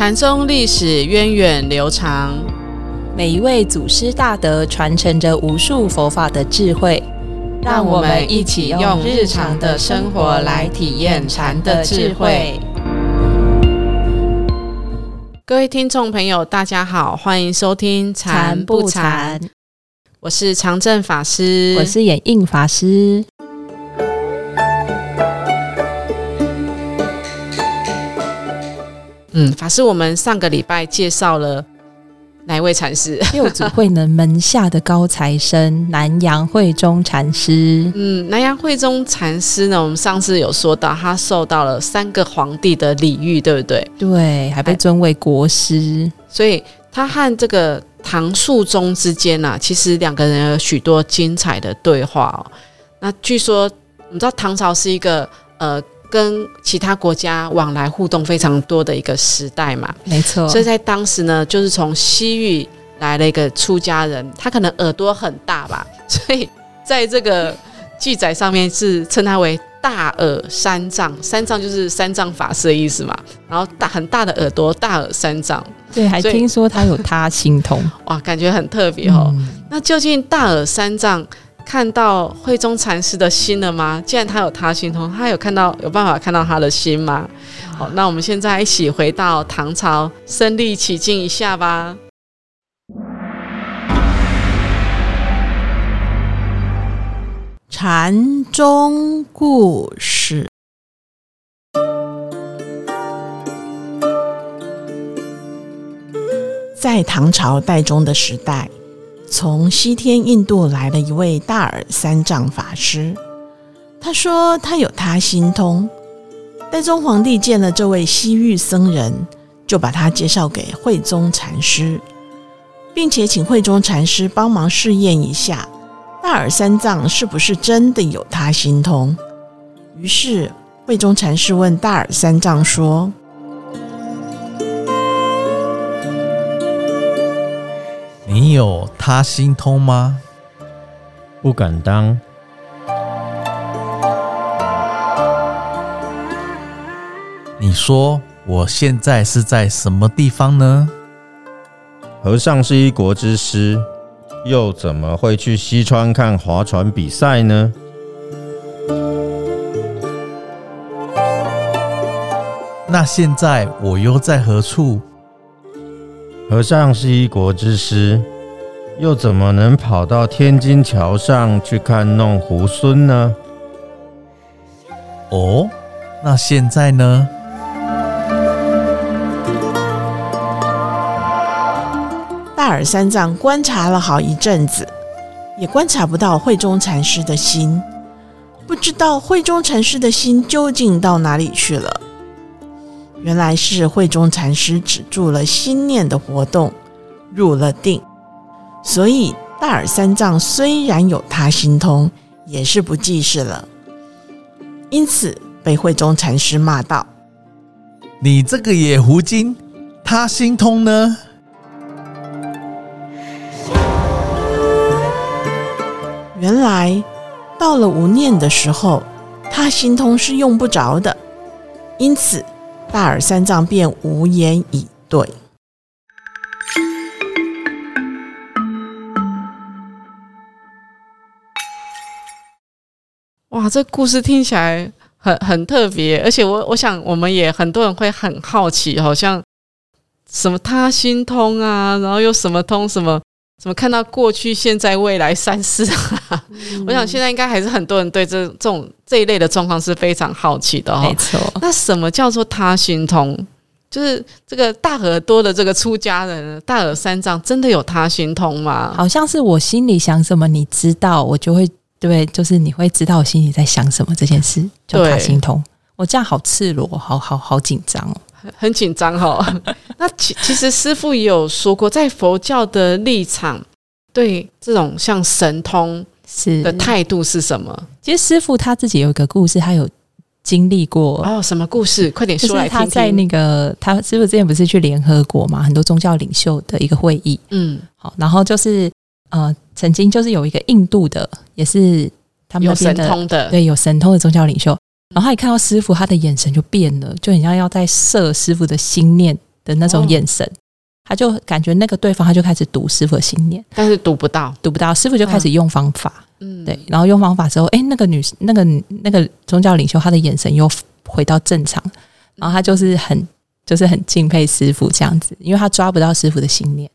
禅宗历史源远流长，每一位祖师大德传承着无数佛法的智慧，让我们一起用日常的生活来体验禅的智慧。各位听众朋友，大家好，欢迎收听《禅不禅》，我是常正法师，我是演印法师。嗯，法师，我们上个礼拜介绍了哪一位禅师？六祖慧能门下的高材生南阳慧中禅师。嗯，南阳慧中禅师呢，我们上次有说到，他受到了三个皇帝的礼遇，对不对？对，还被尊为国师。所以他和这个唐肃宗之间呢，其实两个人有许多精彩的对话哦。那据说，你知道唐朝是一个呃。跟其他国家往来互动非常多的一个时代嘛，没错。所以在当时呢，就是从西域来了一个出家人，他可能耳朵很大吧，所以在这个记载上面是称他为大耳三藏，三藏就是三藏法师的意思嘛。然后大很大的耳朵，大耳三藏。对，还听说他有他心通，哇，感觉很特别哦。那究竟大耳三藏？看到慧中禅师的心了吗？既然他有他心通，他有看到有办法看到他的心吗？好，那我们现在一起回到唐朝，身历其境一下吧。禅宗故事，在唐朝代宗的时代。从西天印度来了一位大耳三藏法师，他说他有他心通。代宗皇帝见了这位西域僧人，就把他介绍给慧宗禅师，并且请慧宗禅师帮忙试验一下大耳三藏是不是真的有他心通。于是慧宗禅师问大耳三藏说。你有他心通吗？不敢当。你说我现在是在什么地方呢？和尚是一国之师，又怎么会去西川看划船比赛呢？那现在我又在何处？和尚是一国之师，又怎么能跑到天津桥上去看弄猢狲呢？哦，那现在呢？大耳三藏观察了好一阵子，也观察不到慧中禅师的心，不知道慧中禅师的心究竟到哪里去了。原来是慧中禅师止住了心念的活动，入了定，所以大耳三藏虽然有他心通，也是不济事了。因此被慧中禅师骂道：“你这个野狐精，他心通呢？”原来到了无念的时候，他心通是用不着的，因此。大耳三藏便无言以对。哇，这故事听起来很很特别，而且我我想我们也很多人会很好奇，好像什么他心通啊，然后又什么通什么。怎么看到过去、现在、未来三世？我想现在应该还是很多人对这这种这一类的状况是非常好奇的哈。没错，那什么叫做他心通？就是这个大耳朵的这个出家人，大耳三藏真的有他心通吗？好像是我心里想什么，你知道，我就会对，就是你会知道我心里在想什么这件事，叫他心通。我这样好赤裸，好好好紧张哦。很紧张哈，那其其实师傅也有说过，在佛教的立场，对这种像神通是的态度是什么？其实师傅他自己有一个故事，他有经历过哦，什么故事？快点说来听听。他在那个他师傅之前不是去联合国嘛，很多宗教领袖的一个会议，嗯，好，然后就是呃，曾经就是有一个印度的，也是他们有神通的，对，有神通的宗教领袖。然后他一看到师傅，他的眼神就变了，就很像要在射师傅的心念的的那种眼神，他就感觉那个对方他就开始读师傅的心念，但是读不到，读不到，师傅就开始用方法，嗯，对，然后用方法之后，哎，那个女那个那个宗教领袖他的眼神又回到正常，然后他就是很就是很敬佩师傅这样子，因为他抓不到师傅的心念，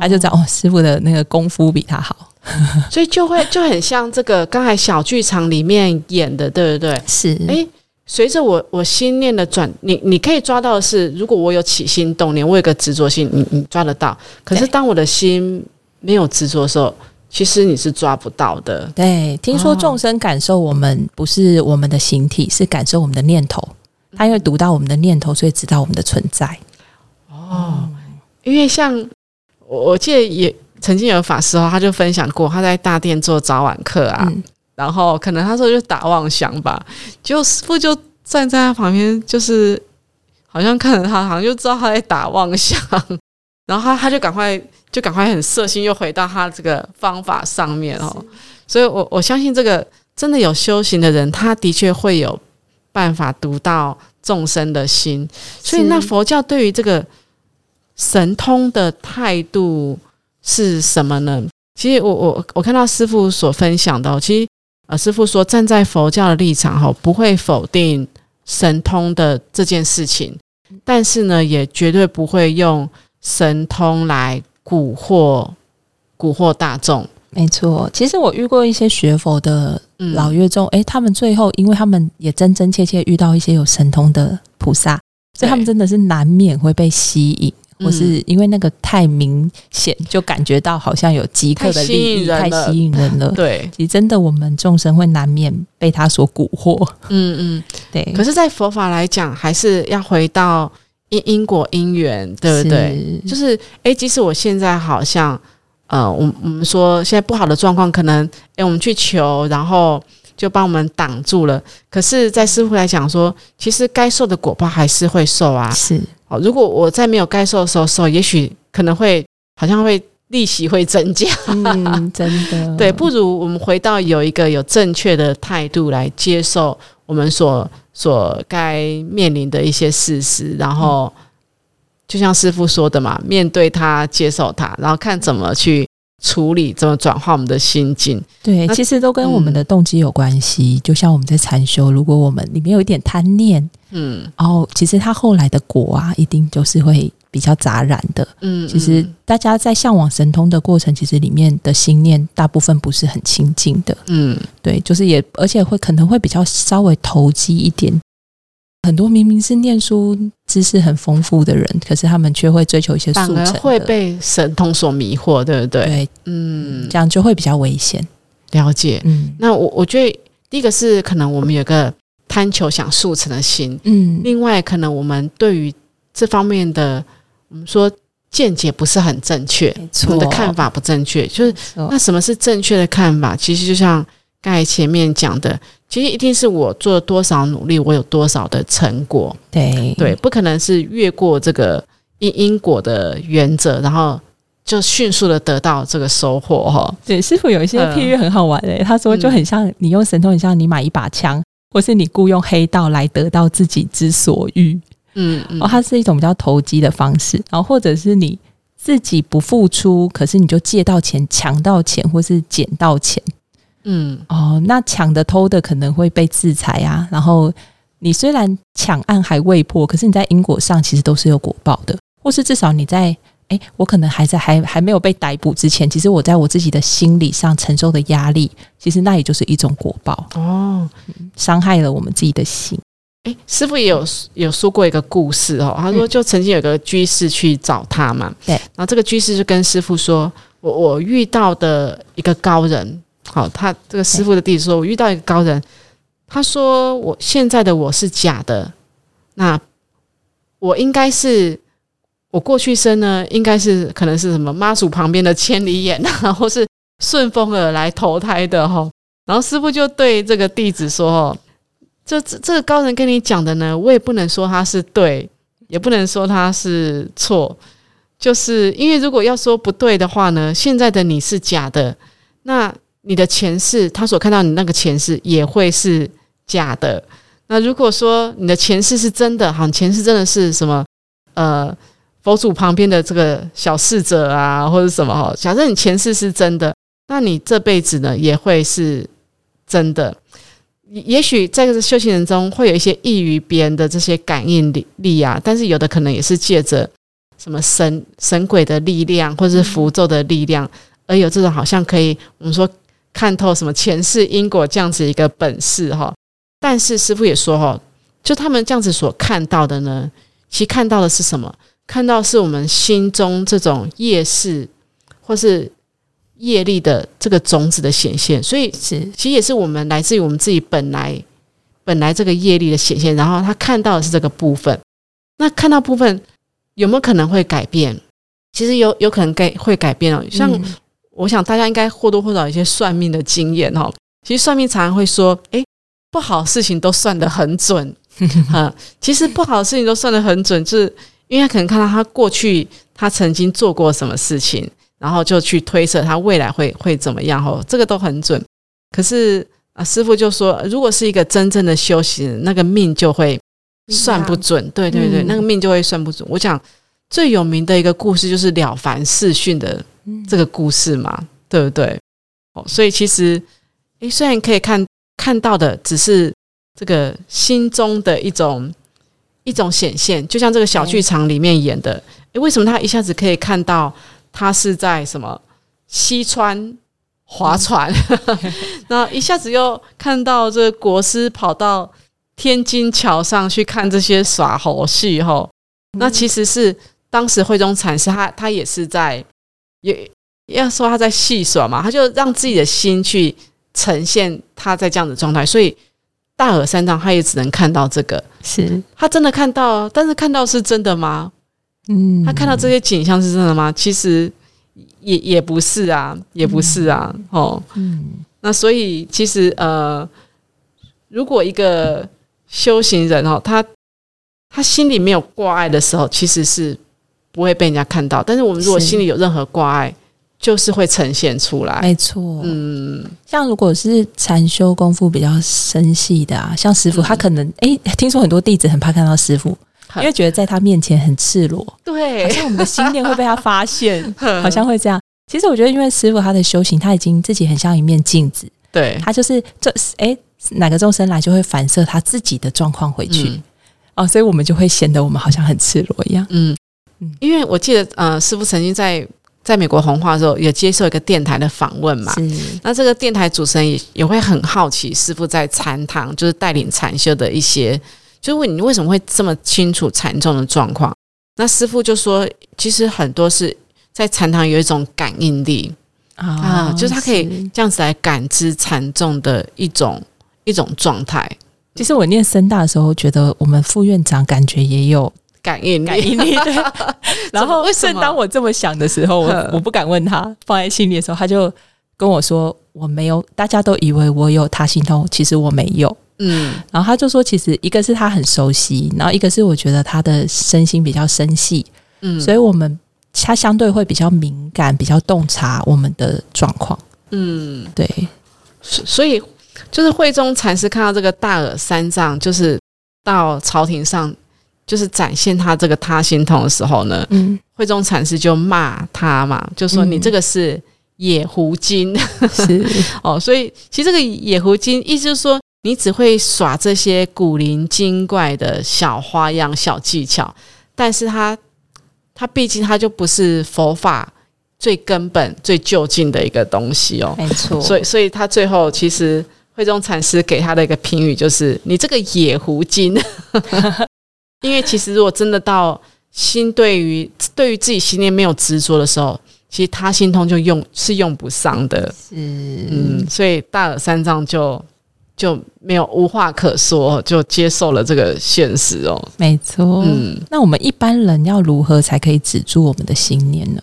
他就知道哦，师傅的那个功夫比他好。所以就会就很像这个刚才小剧场里面演的，对不对？是。哎，随着我我心念的转，你你可以抓到的是，如果我有起心动念，我有个执着心，你你抓得到。可是当我的心没有执着的时候，其实你是抓不到的。对，听说众生感受我们不是我们的形体，是感受我们的念头。他因为读到我们的念头，所以知道我们的存在。哦，因为像我我记得也。曾经有法师哦，他就分享过，他在大殿做早晚课啊，然后可能他说就打妄想吧，就师傅就站在他旁边，就是好像看着他，好像就知道他在打妄想，然后他他就赶快就赶快很色心，又回到他这个方法上面哦，所以我我相信这个真的有修行的人，他的确会有办法读到众生的心，所以那佛教对于这个神通的态度。是什么呢？其实我我我看到师傅所分享的，其实呃，师傅说站在佛教的立场哈，不会否定神通的这件事情，但是呢，也绝对不会用神通来蛊惑蛊惑大众。没错，其实我遇过一些学佛的老乐众，哎，他们最后因为他们也真真切切遇到一些有神通的菩萨，所以他们真的是难免会被吸引。或是因为那个太明显，就感觉到好像有即刻的利益，太吸引人了。对，其实真的，我们众生会难免被他所蛊惑。嗯嗯，对。可是，在佛法来讲，还是要回到因因果因缘，对不对？就是，哎，即使我现在好像，呃，我我们说现在不好的状况，可能，哎，我们去求，然后就帮我们挡住了。可是，在师傅来讲说，其实该受的果报还是会受啊。是。如果我在没有该收的时候收，也许可能会好像会利息会增加。嗯，真的。对，不如我们回到有一个有正确的态度来接受我们所所该面临的一些事实，然后就像师傅说的嘛，面对他，接受他，然后看怎么去。处理怎么转化我们的心境？对，其实都跟我们的动机有关系。就像我们在禅修，如果我们里面有一点贪念，嗯，然后其实它后来的果啊，一定就是会比较杂然的。嗯，其实大家在向往神通的过程，其实里面的心念大部分不是很清净的。嗯，对，就是也而且会可能会比较稍微投机一点。很多明明是念书知识很丰富的人，可是他们却会追求一些速成，会被神通所迷惑，对不对？对，嗯，这样就会比较危险。了解，嗯，那我我觉得第一个是可能我们有个贪求想速成的心，嗯，另外可能我们对于这方面的我们说见解不是很正确，我们的看法不正确，就是那什么是正确的看法？其实就像刚才前面讲的。其实一定是我做了多少努力，我有多少的成果。对对，不可能是越过这个因因果的原则，然后就迅速的得到这个收获哈。对，师傅有一些譬喻很好玩诶，他说就很像你用神通，很像你买一把枪，或是你雇佣黑道来得到自己之所欲。嗯，哦，它是一种比较投机的方式，然后或者是你自己不付出，可是你就借到钱、抢到钱，或是捡到钱。嗯哦，那抢的偷的可能会被制裁啊。然后你虽然抢案还未破，可是你在因果上其实都是有果报的，或是至少你在哎，我可能还在还还没有被逮捕之前，其实我在我自己的心理上承受的压力，其实那也就是一种果报哦，伤害了我们自己的心。哎，师傅也有有说过一个故事哦，他说就曾经有个居士去找他嘛，对，然后这个居士就跟师傅说，我我遇到的一个高人。好，他这个师傅的弟子说：“我遇到一个高人，他说我现在的我是假的，那我应该是我过去生呢，应该是可能是什么妈祖旁边的千里眼啊，或是顺风耳来投胎的哈。”然后师傅就对这个弟子说：“哦，这这这个高人跟你讲的呢，我也不能说他是对，也不能说他是错，就是因为如果要说不对的话呢，现在的你是假的，那。”你的前世，他所看到你那个前世也会是假的。那如果说你的前世是真的，好，前世真的是什么？呃佛祖旁边的这个小侍者啊，或者什么哈。假设你前世是真的，那你这辈子呢也会是真的。也许在这个修行人中会有一些异于别人的这些感应力力啊，但是有的可能也是借着什么神神鬼的力量，或者是符咒的力量，而有这种好像可以我们说看透什么前世因果这样子一个本事哈。但是师傅也说哈，就他们这样子所看到的呢，其实看到的是什么？看到是我们心中这种业事，或是。业力的这个种子的显现，所以是其实也是我们来自于我们自己本来本来这个业力的显现，然后他看到的是这个部分。那看到部分有没有可能会改变？其实有有可能改会改变哦。像我想大家应该或多或少有一些算命的经验哦。其实算命常常会说，哎，不好事情都算得很准 啊。其实不好的事情都算得很准，就是因为他可能看到他过去他曾经做过什么事情。然后就去推测他未来会会怎么样哦，这个都很准。可是啊，师傅就说，如果是一个真正的修行人，那个命就会算不准。对对对，那个命就会算不准。我讲最有名的一个故事就是《了凡四训》的这个故事嘛，对不对？哦，所以其实，诶，虽然可以看看到的只是这个心中的一种一种显现，就像这个小剧场里面演的，诶，为什么他一下子可以看到？他是在什么西川划船，那一下子又看到这国师跑到天津桥上去看这些耍猴戏哈。那其实是当时慧中禅师他他也是在也要说他在戏耍嘛，他就让自己的心去呈现他在这样的状态，所以大耳三藏他也只能看到这个，是。他真的看到，但是看到是真的吗？嗯，他看到这些景象是真的吗？其实也也不是啊，也不是啊，哦，嗯，那所以其实呃，如果一个修行人哦，他他心里没有挂碍的时候，其实是不会被人家看到。但是我们如果心里有任何挂碍，就是会呈现出来。没错，嗯，像如果是禅修功夫比较深细的啊，像师傅，他可能哎，听说很多弟子很怕看到师傅。因为觉得在他面前很赤裸，对，好像我们的心念会被他发现，好像会这样。其实我觉得，因为师傅他的修行，他已经自己很像一面镜子，对他就是这哎哪个众生来就会反射他自己的状况回去哦，所以我们就会显得我们好像很赤裸一样。嗯嗯，因为我记得呃，师傅曾经在在美国红化的时候也接受一个电台的访问嘛，那这个电台主持人也也会很好奇师傅在禅堂就是带领禅修的一些。就问你为什么会这么清楚禅宗的状况？那师傅就说，其实很多是在禅堂有一种感应力啊，就是他可以这样子来感知禅宗的一种一种状态。其实我念深大的时候，觉得我们副院长感觉也有感应力，感应力。对。然后，正当我这么想的时候，我我不敢问他，放在心里的时候，他就跟我说：“我没有，大家都以为我有他心通，其实我没有。”嗯，然后他就说，其实一个是他很熟悉，然后一个是我觉得他的身心比较深细，嗯，所以我们他相对会比较敏感，比较洞察我们的状况，嗯，对，所以就是慧中禅师看到这个大耳三藏，就是到朝廷上，就是展现他这个他心痛的时候呢，嗯，慧中禅师就骂他嘛，就说你这个是野狐精，是 哦，所以其实这个野狐精意思就是说。你只会耍这些古灵精怪的小花样、小技巧，但是他，他毕竟他就不是佛法最根本、最就近的一个东西哦。没错，所以，所以他最后其实慧中禅师给他的一个评语就是：“你这个野狐精。” 因为其实如果真的到心对于对于自己心念没有执着的时候，其实他心通就用是用不上的。是，嗯，所以大耳三藏就。就没有无话可说，就接受了这个现实哦。没错，嗯，那我们一般人要如何才可以止住我们的心念呢？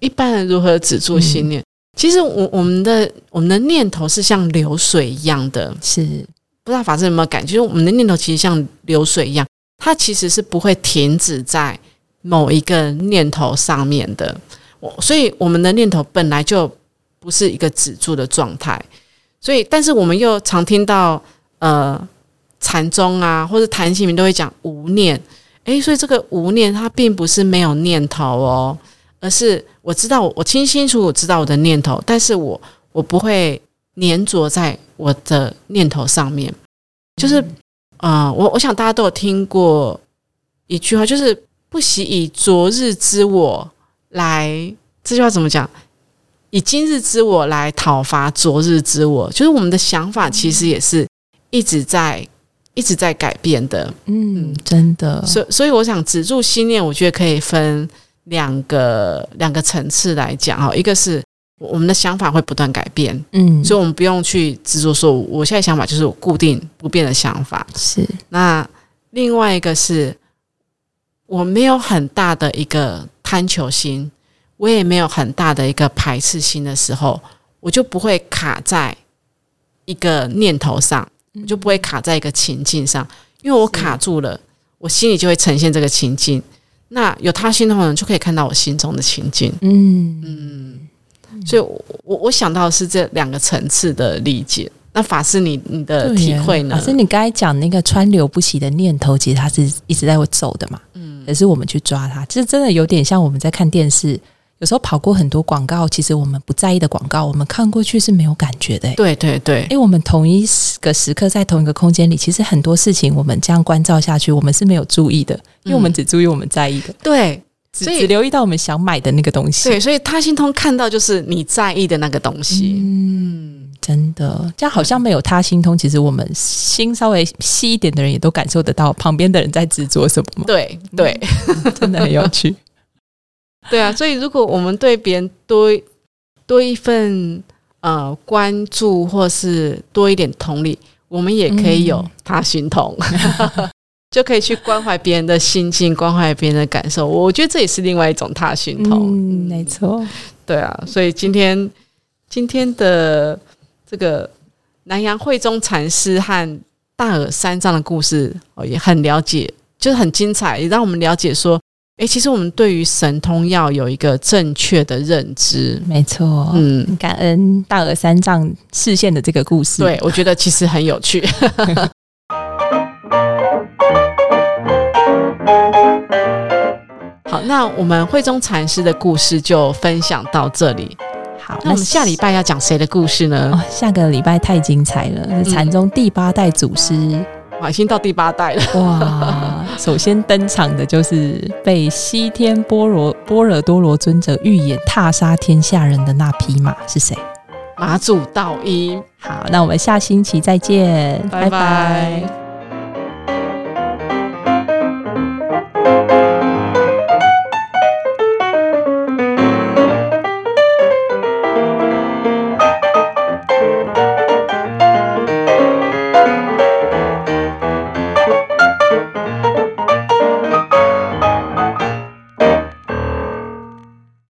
一般人如何止住心念？其实我我们的我们的念头是像流水一样的，是不知道法师有没有感觉？就是我们的念头其实像流水一样，它其实是不会停止在某一个念头上面的。我所以我们的念头本来就不是一个止住的状态。所以，但是我们又常听到，呃，禅宗啊，或者谈心里面都会讲无念。诶，所以这个无念它并不是没有念头哦，而是我知道我清清楚楚知道我的念头，但是我我不会粘着在我的念头上面。就是啊，我我想大家都有听过一句话，就是不惜以昨日之我来，这句话怎么讲？以今日之我来讨伐昨日之我，就是我们的想法其实也是一直在一直在改变的。嗯，真的。所所以，我想止住心念，我觉得可以分两个两个层次来讲哈。一个是我们的想法会不断改变，嗯，所以我们不用去执着说，我现在想法就是我固定不变的想法。是。那另外一个是我没有很大的一个贪求心。我也没有很大的一个排斥心的时候，我就不会卡在一个念头上，我就不会卡在一个情境上，因为我卡住了，我心里就会呈现这个情境。那有他心的人就可以看到我心中的情境。嗯嗯，所以我我想到的是这两个层次的理解。那法师，你你的体会呢？法师，你刚才讲那个川流不息的念头，其实它是一直在我走的嘛。嗯，可是我们去抓它，其实真的有点像我们在看电视。有时候跑过很多广告，其实我们不在意的广告，我们看过去是没有感觉的。对对对，因为我们同一个时刻在同一个空间里，其实很多事情我们这样关照下去，我们是没有注意的，因为我们只注意我们在意的。对，只只留意到我们想买的那个东西。对，所以他心通看到就是你在意的那个东西。嗯，真的，这样好像没有他心通，其实我们心稍微细一点的人也都感受得到旁边的人在执着什么。对对，真的很有趣。对啊，所以如果我们对别人多多一份呃关注，或是多一点同理，我们也可以有他心痛，就可以去关怀别人的心境，关怀别人的感受。我觉得这也是另外一种踏心痛。嗯，没错。对啊，所以今天今天的这个南洋慧中禅师和大耳三藏的故事，哦，也很了解，就是很精彩，也让我们了解说。哎，其实我们对于神通要有一个正确的认知，没错。嗯，感恩大耳三藏视线的这个故事，对我觉得其实很有趣。好，那我们慧中禅师的故事就分享到这里。好，那我们下礼拜要讲谁的故事呢？哦，下个礼拜太精彩了，禅宗第八代祖师。已经到第八代了哇！首先登场的就是被西天波罗波若多罗尊者预言踏杀天下人的那匹马是谁？马祖道一。好，那我们下星期再见，拜拜。